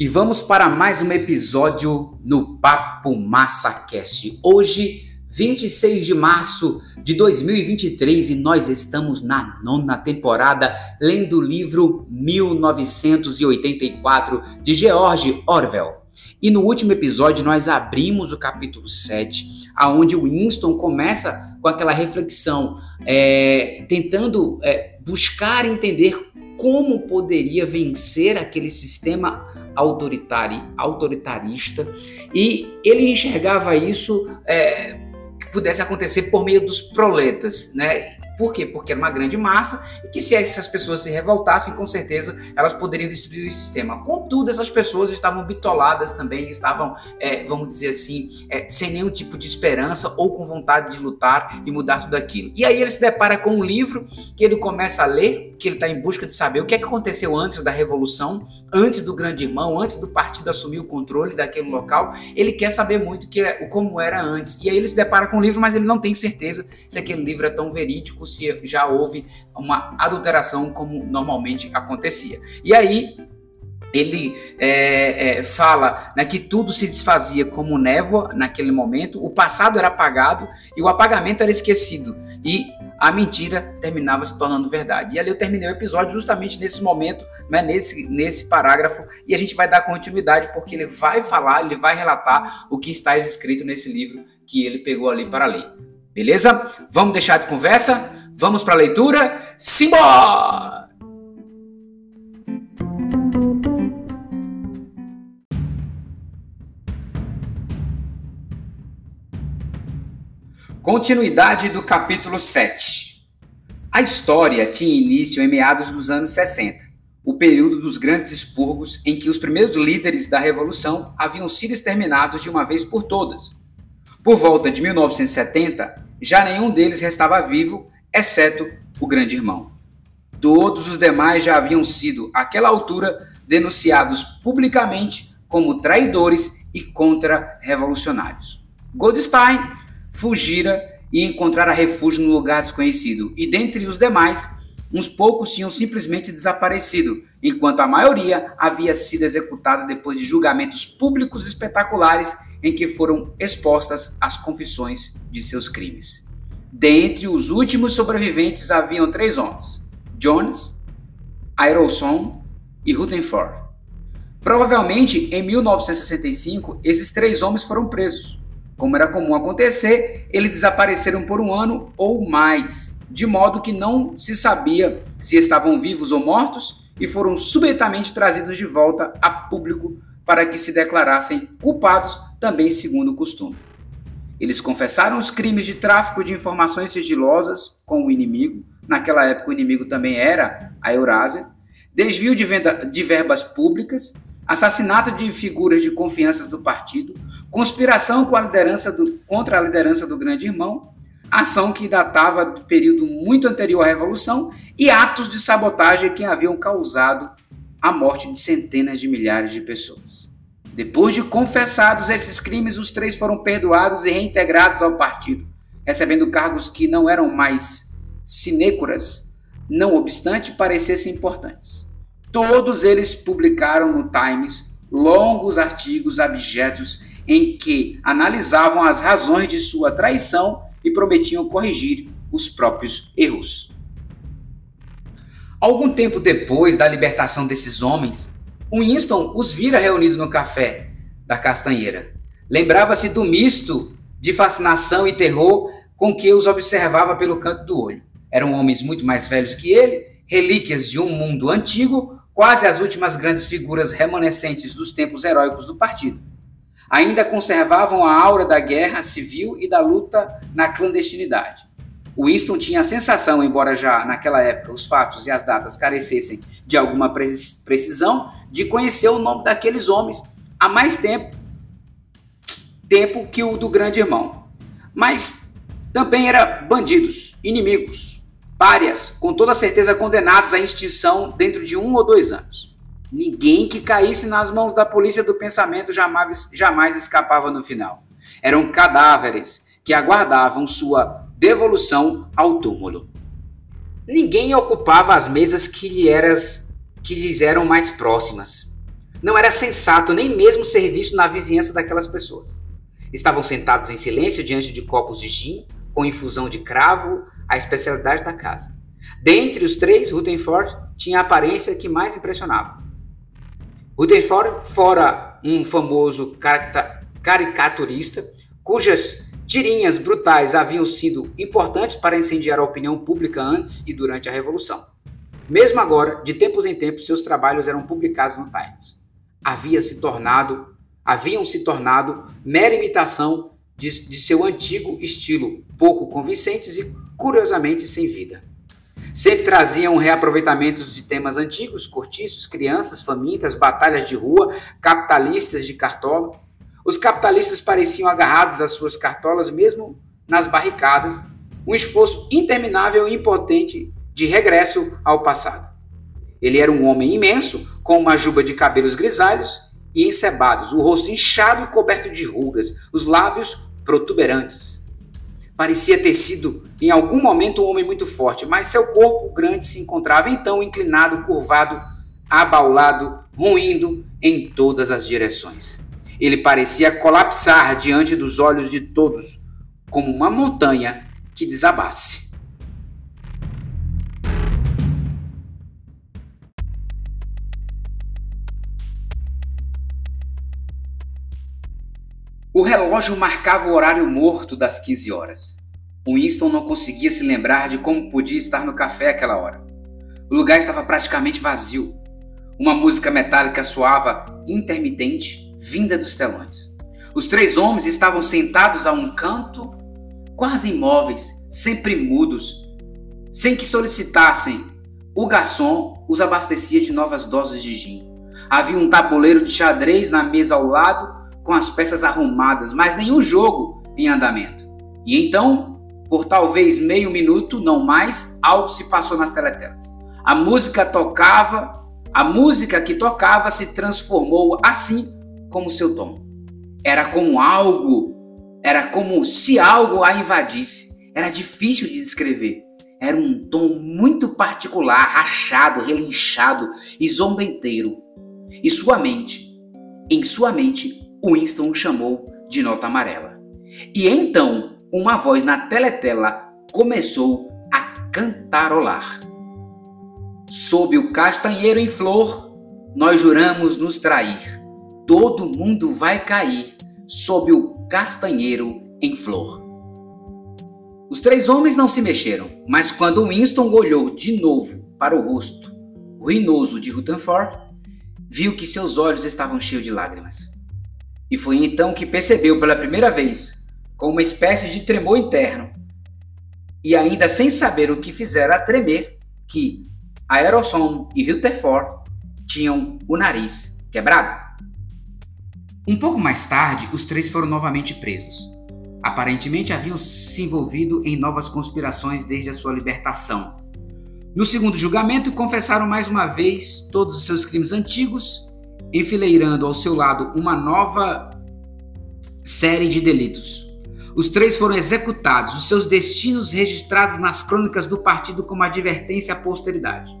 E vamos para mais um episódio no Papo Massa Cast. Hoje, 26 de março de 2023, e nós estamos na nona temporada lendo o livro 1984 de George Orwell. E no último episódio nós abrimos o capítulo 7, aonde Winston começa com aquela reflexão, é, tentando é, buscar entender como poderia vencer aquele sistema autoritário, autoritarista, e ele enxergava isso é, que pudesse acontecer por meio dos proletas, né? Por quê? Porque era uma grande massa e que se essas pessoas se revoltassem, com certeza elas poderiam destruir o sistema. Contudo, essas pessoas estavam bitoladas também, estavam, é, vamos dizer assim, é, sem nenhum tipo de esperança ou com vontade de lutar e mudar tudo aquilo. E aí ele se depara com um livro que ele começa a ler, que ele está em busca de saber o que, é que aconteceu antes da Revolução, antes do Grande Irmão, antes do partido assumir o controle daquele local. Ele quer saber muito que, é, como era antes. E aí ele se depara com um livro, mas ele não tem certeza se aquele livro é tão verídico se já houve uma adulteração como normalmente acontecia. E aí ele é, é, fala né, que tudo se desfazia como névoa naquele momento, o passado era apagado e o apagamento era esquecido. E a mentira terminava se tornando verdade. E ali eu terminei o episódio justamente nesse momento, né, nesse, nesse parágrafo, e a gente vai dar continuidade porque ele vai falar, ele vai relatar o que está escrito nesse livro que ele pegou ali para ler. Beleza? Vamos deixar de conversa? Vamos para a leitura? Simbora! Continuidade do capítulo 7. A história tinha início em meados dos anos 60, o período dos grandes expurgos em que os primeiros líderes da Revolução haviam sido exterminados de uma vez por todas. Por volta de 1970, já nenhum deles restava vivo exceto o grande irmão. Todos os demais já haviam sido, àquela altura, denunciados publicamente como traidores e contra-revolucionários. Goldstein fugira e encontrara refúgio no lugar desconhecido, e dentre os demais, uns poucos tinham simplesmente desaparecido, enquanto a maioria havia sido executada depois de julgamentos públicos espetaculares em que foram expostas as confissões de seus crimes. Dentre os últimos sobreviventes haviam três homens: Jones, Aerolson e Rutherford. Provavelmente em 1965 esses três homens foram presos. Como era comum acontecer, eles desapareceram por um ano ou mais, de modo que não se sabia se estavam vivos ou mortos e foram subitamente trazidos de volta a público para que se declarassem culpados, também segundo o costume. Eles confessaram os crimes de tráfico de informações sigilosas com o inimigo, naquela época o inimigo também era a Eurásia, desvio de, venda, de verbas públicas, assassinato de figuras de confiança do partido, conspiração com a liderança do, contra a liderança do grande irmão, ação que datava do período muito anterior à Revolução. E atos de sabotagem que haviam causado a morte de centenas de milhares de pessoas. Depois de confessados esses crimes, os três foram perdoados e reintegrados ao partido, recebendo cargos que não eram mais sinécuras, não obstante parecessem importantes. Todos eles publicaram no Times longos artigos abjetos em que analisavam as razões de sua traição e prometiam corrigir os próprios erros. Algum tempo depois da libertação desses homens, Winston os vira reunidos no café da Castanheira. Lembrava-se do misto de fascinação e terror com que os observava pelo canto do olho. Eram homens muito mais velhos que ele, relíquias de um mundo antigo, quase as últimas grandes figuras remanescentes dos tempos heróicos do partido. Ainda conservavam a aura da guerra civil e da luta na clandestinidade. Winston tinha a sensação, embora já naquela época os fatos e as datas carecessem de alguma precisão, de conhecer o nome daqueles homens há mais tempo, tempo que o do grande irmão. Mas também eram bandidos, inimigos, párias, com toda certeza condenados à extinção dentro de um ou dois anos. Ninguém que caísse nas mãos da polícia do pensamento jamais, jamais escapava no final. Eram cadáveres que aguardavam sua devolução ao túmulo. Ninguém ocupava as mesas que, lhe eras, que lhes eram mais próximas. Não era sensato nem mesmo ser visto na vizinhança daquelas pessoas. Estavam sentados em silêncio diante de copos de gin, com infusão de cravo, a especialidade da casa. Dentre os três, Rutherford tinha a aparência que mais impressionava. Rutherford, fora um famoso caricaturista, cujas tirinhas brutais haviam sido importantes para incendiar a opinião pública antes e durante a Revolução. Mesmo agora, de tempos em tempos, seus trabalhos eram publicados no Times. Havia se tornado, haviam se tornado mera imitação de, de seu antigo estilo, pouco convincentes e curiosamente sem vida. Sempre traziam reaproveitamentos de temas antigos, cortiços, crianças, famintas, batalhas de rua, capitalistas de cartola. Os capitalistas pareciam agarrados às suas cartolas, mesmo nas barricadas, um esforço interminável e impotente de regresso ao passado. Ele era um homem imenso, com uma juba de cabelos grisalhos e encebados, o rosto inchado e coberto de rugas, os lábios protuberantes. Parecia ter sido, em algum momento, um homem muito forte, mas seu corpo grande se encontrava então inclinado, curvado, abaulado, ruindo em todas as direções. Ele parecia colapsar diante dos olhos de todos, como uma montanha que desabasse. O relógio marcava o horário morto das 15 horas. Winston não conseguia se lembrar de como podia estar no café aquela hora. O lugar estava praticamente vazio. Uma música metálica soava intermitente, vinda dos telões. Os três homens estavam sentados a um canto, quase imóveis, sempre mudos, sem que solicitassem. O garçom os abastecia de novas doses de gin. Havia um tabuleiro de xadrez na mesa ao lado com as peças arrumadas, mas nenhum jogo em andamento. E então, por talvez meio minuto, não mais, algo se passou nas teletelas. A música tocava, a música que tocava se transformou assim como seu tom. Era como algo, era como se algo a invadisse. Era difícil de descrever. Era um tom muito particular, rachado, relinchado e zombenteiro. E sua mente, em sua mente, Winston o chamou de nota amarela. E então uma voz na teletela começou a cantarolar. Sob o castanheiro em flor, nós juramos nos trair. Todo mundo vai cair sob o castanheiro em flor. Os três homens não se mexeram, mas quando Winston olhou de novo para o rosto ruinoso de Rutherford, viu que seus olhos estavam cheios de lágrimas. E foi então que percebeu pela primeira vez, com uma espécie de tremor interno, e ainda sem saber o que fizera tremer, que Aerosol e Rutherford tinham o nariz quebrado. Um pouco mais tarde, os três foram novamente presos. Aparentemente haviam se envolvido em novas conspirações desde a sua libertação. No segundo julgamento, confessaram mais uma vez todos os seus crimes antigos enfileirando ao seu lado uma nova série de delitos. Os três foram executados, os seus destinos registrados nas crônicas do partido como advertência à posteridade.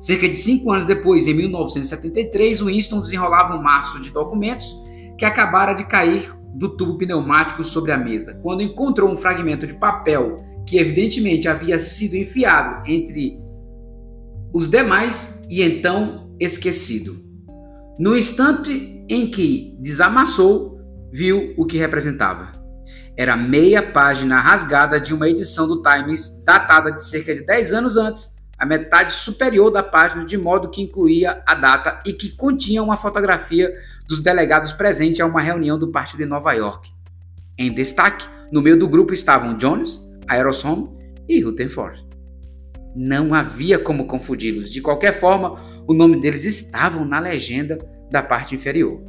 Cerca de cinco anos depois, em 1973, Winston desenrolava um maço de documentos que acabara de cair do tubo pneumático sobre a mesa, quando encontrou um fragmento de papel que evidentemente havia sido enfiado entre os demais e então esquecido. No instante em que desamassou, viu o que representava. Era meia página rasgada de uma edição do Times datada de cerca de 10 anos antes, a metade superior da página, de modo que incluía a data e que continha uma fotografia dos delegados presentes a uma reunião do partido em Nova York. Em destaque, no meio do grupo estavam Jones, Aerosom e Rutherford. Não havia como confundi-los. De qualquer forma, o nome deles estavam na legenda da parte inferior.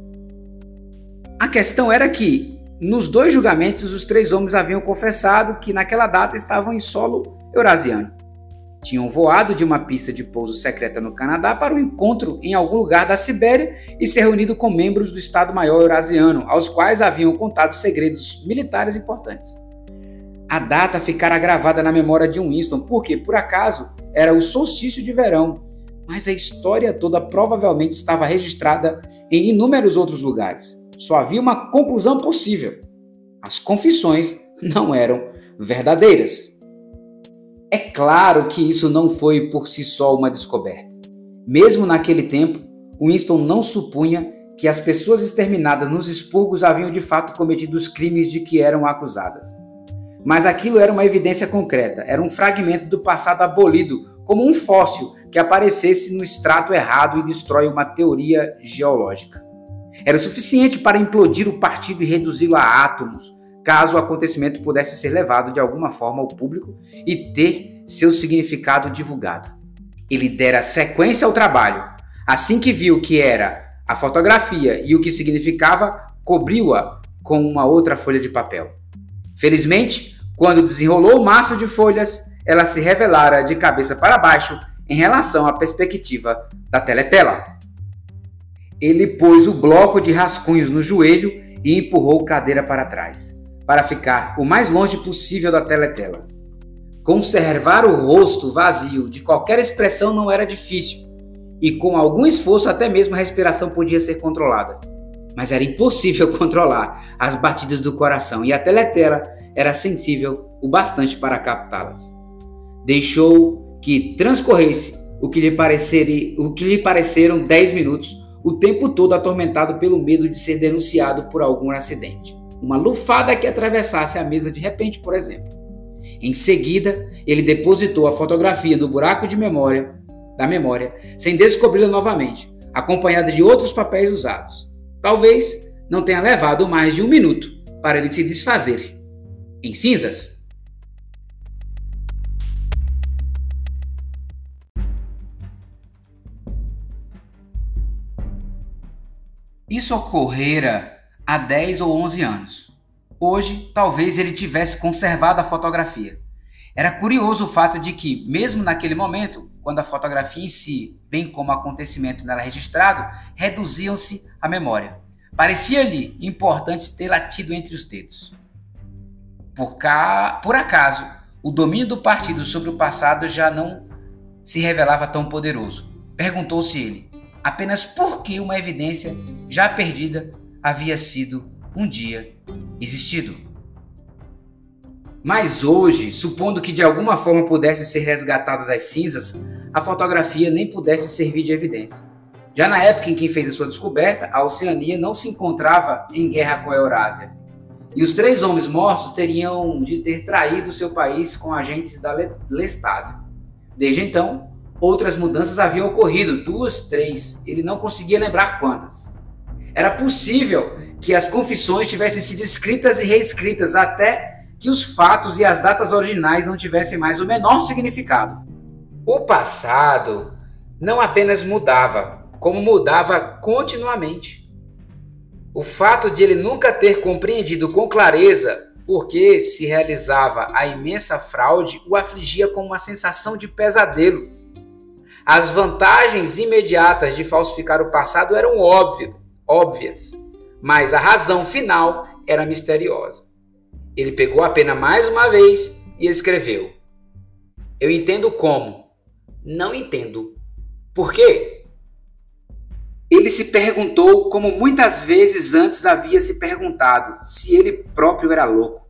A questão era que, nos dois julgamentos, os três homens haviam confessado que naquela data estavam em solo eurasiano. Tinham voado de uma pista de pouso secreta no Canadá para um encontro em algum lugar da Sibéria e se reunido com membros do Estado-Maior Eurasiano, aos quais haviam contado segredos militares importantes. A data ficara gravada na memória de Winston porque, por acaso, era o solstício de verão mas a história toda provavelmente estava registrada em inúmeros outros lugares. Só havia uma conclusão possível: as confissões não eram verdadeiras. É claro que isso não foi por si só uma descoberta. Mesmo naquele tempo, Winston não supunha que as pessoas exterminadas nos expurgos haviam de fato cometido os crimes de que eram acusadas. Mas aquilo era uma evidência concreta, era um fragmento do passado abolido, como um fóssil que aparecesse no extrato errado e destrói uma teoria geológica. Era suficiente para implodir o partido e reduzi-lo a átomos, caso o acontecimento pudesse ser levado de alguma forma ao público e ter seu significado divulgado. Ele dera sequência ao trabalho. Assim que viu que era a fotografia e o que significava, cobriu-a com uma outra folha de papel. Felizmente, quando desenrolou o maço de folhas, ela se revelara de cabeça para baixo em relação à perspectiva da teletela. Ele pôs o bloco de rascunhos no joelho e empurrou cadeira para trás para ficar o mais longe possível da teletela. Conservar o rosto vazio de qualquer expressão não era difícil, e com algum esforço até mesmo a respiração podia ser controlada. Mas era impossível controlar as batidas do coração e a teletela era sensível o bastante para captá-las. Deixou que transcorresse o que, lhe o que lhe pareceram dez minutos, o tempo todo atormentado pelo medo de ser denunciado por algum acidente uma lufada que atravessasse a mesa de repente, por exemplo. Em seguida, ele depositou a fotografia no buraco de memória da memória, sem descobri-la novamente, acompanhada de outros papéis usados. Talvez não tenha levado mais de um minuto para ele se desfazer em cinzas. Isso ocorrera há 10 ou 11 anos. Hoje, talvez ele tivesse conservado a fotografia. Era curioso o fato de que, mesmo naquele momento, quando a fotografia em si, bem como o acontecimento nela registrado, reduziam-se à memória. Parecia-lhe importante tê-la tido entre os dedos. Por, cá, por acaso, o domínio do partido sobre o passado já não se revelava tão poderoso. Perguntou-se ele, apenas por que uma evidência já perdida havia sido um dia existido. Mas hoje, supondo que de alguma forma pudesse ser resgatada das cinzas, a fotografia nem pudesse servir de evidência. Já na época em que fez a sua descoberta, a Oceania não se encontrava em guerra com a Eurásia. E os três homens mortos teriam de ter traído seu país com agentes da Lestásia. Desde então, outras mudanças haviam ocorrido, duas, três, ele não conseguia lembrar quantas. Era possível que as confissões tivessem sido escritas e reescritas até que os fatos e as datas originais não tivessem mais o menor significado. O passado não apenas mudava, como mudava continuamente. O fato de ele nunca ter compreendido com clareza por que se realizava a imensa fraude o afligia com uma sensação de pesadelo. As vantagens imediatas de falsificar o passado eram óbvias, óbvias, mas a razão final era misteriosa. Ele pegou a pena mais uma vez e escreveu: Eu entendo como, não entendo por quê. Ele se perguntou, como muitas vezes antes havia se perguntado, se ele próprio era louco.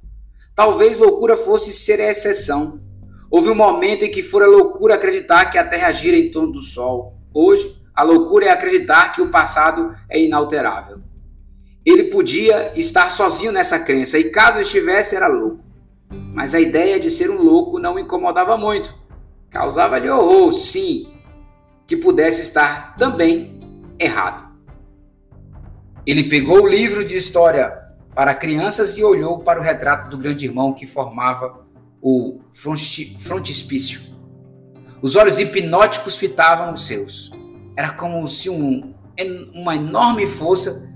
Talvez loucura fosse ser a exceção. Houve um momento em que fora loucura acreditar que a Terra gira em torno do Sol. Hoje, a loucura é acreditar que o passado é inalterável. Ele podia estar sozinho nessa crença e, caso estivesse, era louco. Mas a ideia de ser um louco não o incomodava muito. Causava-lhe horror, sim, que pudesse estar também errado. Ele pegou o livro de história para crianças e olhou para o retrato do grande irmão que formava o frontispício. Os olhos hipnóticos fitavam os seus. Era como se um, uma enorme força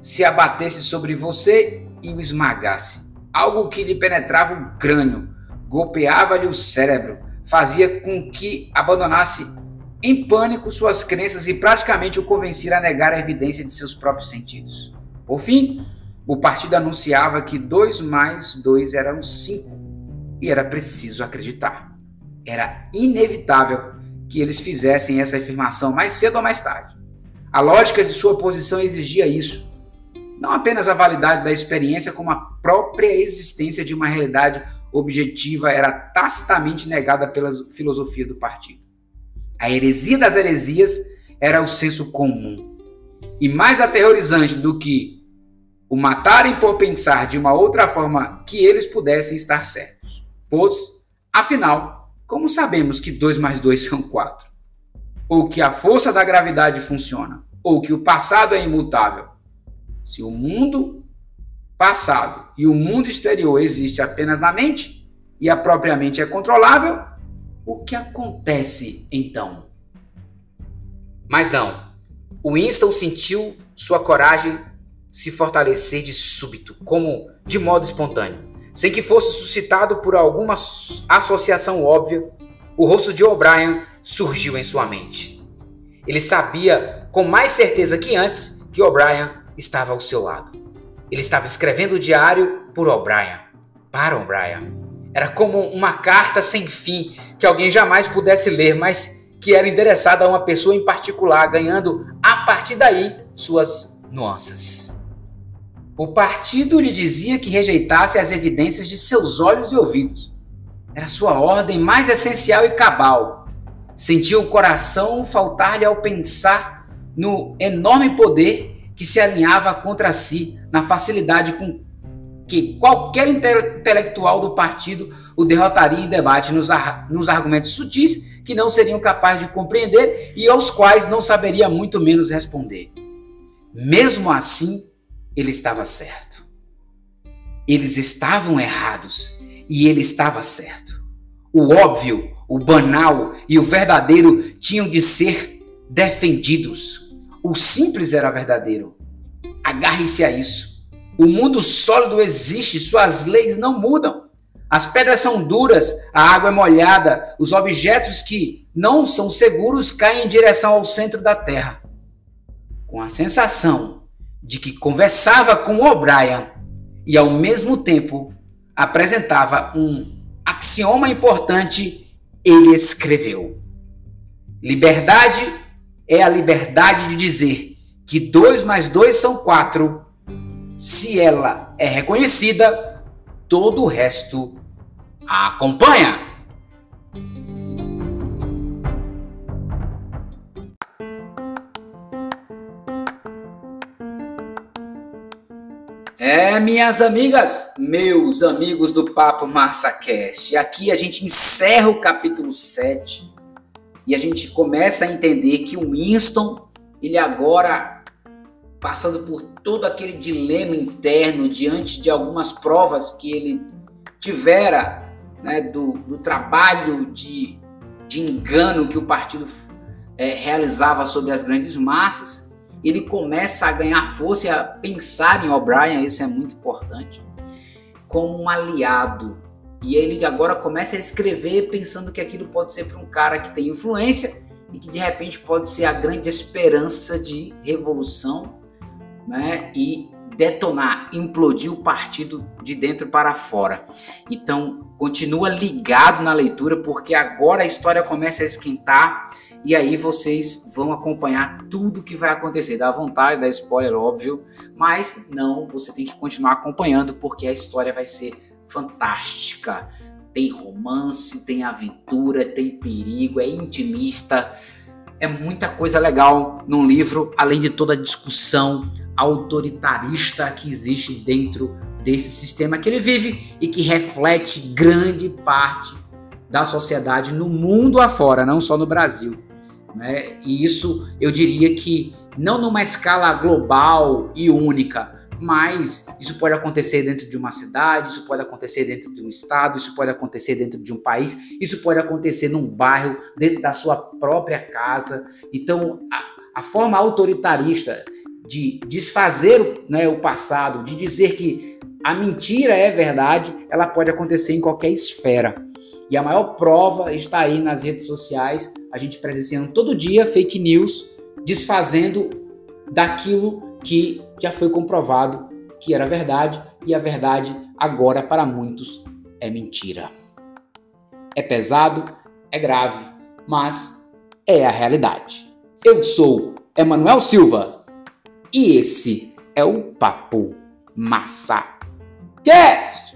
se abatesse sobre você e o esmagasse. Algo que lhe penetrava o crânio, golpeava-lhe o cérebro, fazia com que abandonasse em pânico suas crenças e praticamente o convencia a negar a evidência de seus próprios sentidos. Por fim, o partido anunciava que dois mais dois eram cinco e era preciso acreditar. Era inevitável que eles fizessem essa afirmação mais cedo ou mais tarde. A lógica de sua posição exigia isso. Não apenas a validade da experiência, como a própria existência de uma realidade objetiva era tacitamente negada pela filosofia do partido. A heresia das heresias era o senso comum. E mais aterrorizante do que o matarem por pensar de uma outra forma que eles pudessem estar certos. Pois, afinal, como sabemos que 2 mais 2 são 4? Ou que a força da gravidade funciona? Ou que o passado é imutável? Se o mundo passado e o mundo exterior existe apenas na mente e a própria mente é controlável, o que acontece então? Mas não. O Winston sentiu sua coragem se fortalecer de súbito, como de modo espontâneo, sem que fosse suscitado por alguma associação óbvia. O rosto de O'Brien surgiu em sua mente. Ele sabia com mais certeza que antes que O'Brien estava ao seu lado. Ele estava escrevendo o diário por O'Brien, para O'Brien. Era como uma carta sem fim que alguém jamais pudesse ler, mas que era endereçada a uma pessoa em particular, ganhando a partir daí suas nuances. O partido lhe dizia que rejeitasse as evidências de seus olhos e ouvidos. Era sua ordem mais essencial e cabal. Sentia o coração faltar-lhe ao pensar no enorme poder que se alinhava contra si na facilidade com que qualquer intelectual do partido o derrotaria em debate nos, ar nos argumentos sutis que não seriam capazes de compreender e aos quais não saberia muito menos responder. Mesmo assim, ele estava certo. Eles estavam errados e ele estava certo. O óbvio, o banal e o verdadeiro tinham de ser defendidos. O simples era verdadeiro. Agarre-se a isso. O mundo sólido existe, suas leis não mudam. As pedras são duras, a água é molhada, os objetos que não são seguros caem em direção ao centro da Terra. Com a sensação de que conversava com O'Brien e ao mesmo tempo apresentava um axioma importante, ele escreveu: Liberdade é a liberdade de dizer que 2 mais 2 são 4. Se ela é reconhecida, todo o resto a acompanha. É, minhas amigas, meus amigos do Papo MassaCast, aqui a gente encerra o capítulo 7 e a gente começa a entender que o Winston, ele agora passando por todo aquele dilema interno diante de algumas provas que ele tivera né, do, do, trabalho de, de engano que o partido é, realizava sobre as grandes massas, ele começa a ganhar força e a pensar em O'Brien, isso é muito importante, como um aliado e ele agora começa a escrever pensando que aquilo pode ser para um cara que tem influência e que de repente pode ser a grande esperança de revolução né? e detonar, implodir o partido de dentro para fora. Então, continua ligado na leitura porque agora a história começa a esquentar e aí vocês vão acompanhar tudo que vai acontecer. Dá vontade, dá spoiler, óbvio, mas não, você tem que continuar acompanhando porque a história vai ser fantástica. Tem romance, tem aventura, tem perigo, é intimista. É muita coisa legal num livro, além de toda a discussão autoritarista que existe dentro desse sistema que ele vive e que reflete grande parte da sociedade no mundo afora, não só no Brasil. Né? E isso eu diria que não numa escala global e única, mas isso pode acontecer dentro de uma cidade, isso pode acontecer dentro de um estado, isso pode acontecer dentro de um país, isso pode acontecer num bairro, dentro da sua própria casa. Então, a, a forma autoritarista de desfazer né, o passado, de dizer que a mentira é verdade, ela pode acontecer em qualquer esfera. E a maior prova está aí nas redes sociais, a gente presenciando todo dia fake news, desfazendo daquilo que já foi comprovado que era verdade e a verdade agora para muitos é mentira. É pesado, é grave, mas é a realidade. Eu sou Emanuel Silva e esse é o Papo Massa Cast.